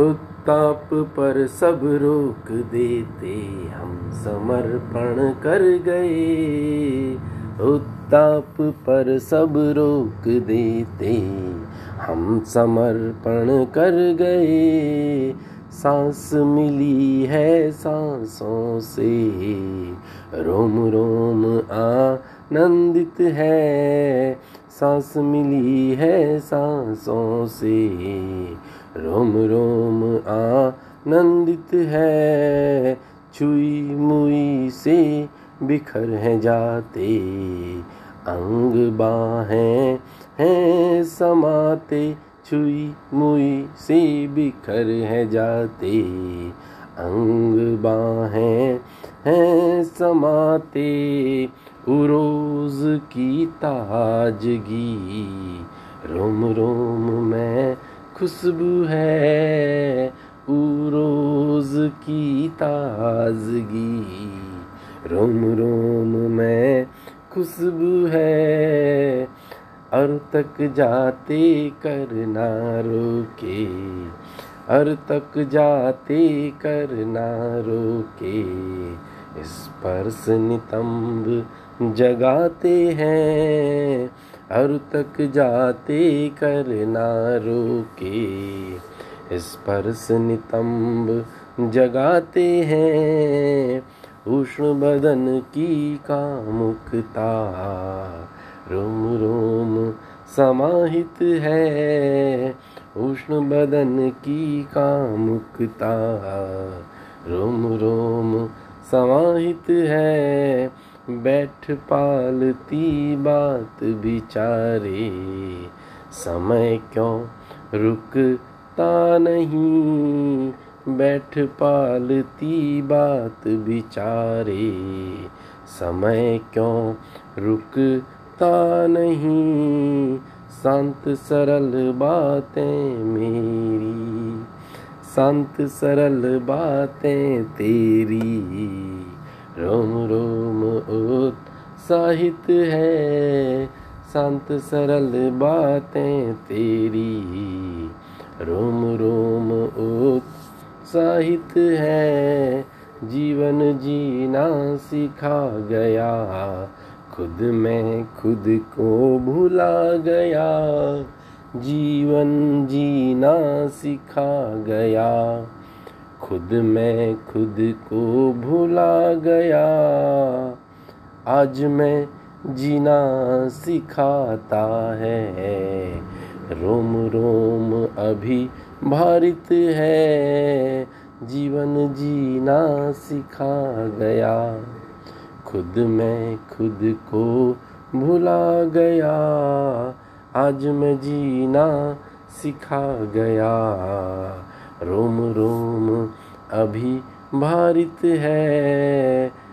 उत्ताप पर सब रोक देते हम समर्पण कर गए। उत्ताप पर सब रोक देते हम समर्पण कर गए। सांस मिली है सांसों से, रोम रोम आनंदित है। सांस मिली है सांसों से रोम रोम आनंदित है, छुई मुई से बिखर है जाते, अंग बाहें हैं समाते, छुई मुई से बिखर है जाते, अंग बाहें हैं समाते, उरोज की ताजगी, रोम रोम में खुशबू है उरोज की ताजगी। रोम रोम में खुशबू है अर तक जाते करना रोके अर तक जाते करना रोके स्पर्श नितंब जगाते हैं और तक जाते करना रोके। स्पर्श नितंब जगाते हैं, उष्ण बदन की कामुकता। रोम रोम समाहित है, उष्ण बदन की कामुकता। रोम रोम समाहित है बैठ पालती बात बिचारे। समय क्यों रुकता नहीं? बैठ पालती बात बिचारे। समय क्यों रुकता नहीं? शांत सरल बातें मेरी। शांत सरल बातें तेरी। रोम रोम उत्साहित है। शांत सरल बातें तेरी। रोम रोम उत्साहित है। जीवन जीना सिखा गया। खुद में खुद को भुला गया। जीवन जीना सिखा गया। खुद में खुद को भुला गया। आज मैं जीना सिखाता है। रोम रोम अभी भारित है। जीवन जीना सिखा गया। खुद मैं खुद को भुला गया। आज मैं जीना सिखा गया। रोम रोम अभी भारित है।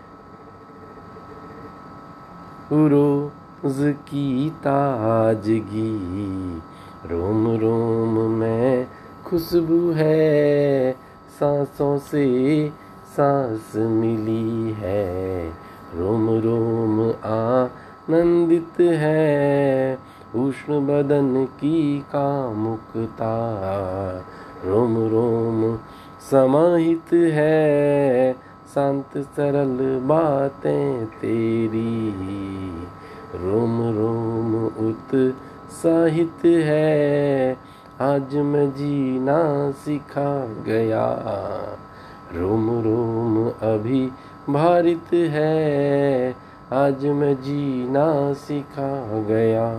रोज की ताजगी। रोम रोम में खुशबू है, सांसों से सांस मिली है। रोम रोम आनंदित है, उष्ण बदन की कामुकता। रोम रोम समाहित है शांत सरल बातें तेरी रोम रोम उत्साहित है, आज मैं जीना सिखा गया। रोम रोम अभी भारित है, आज मैं जीना सिखा गया।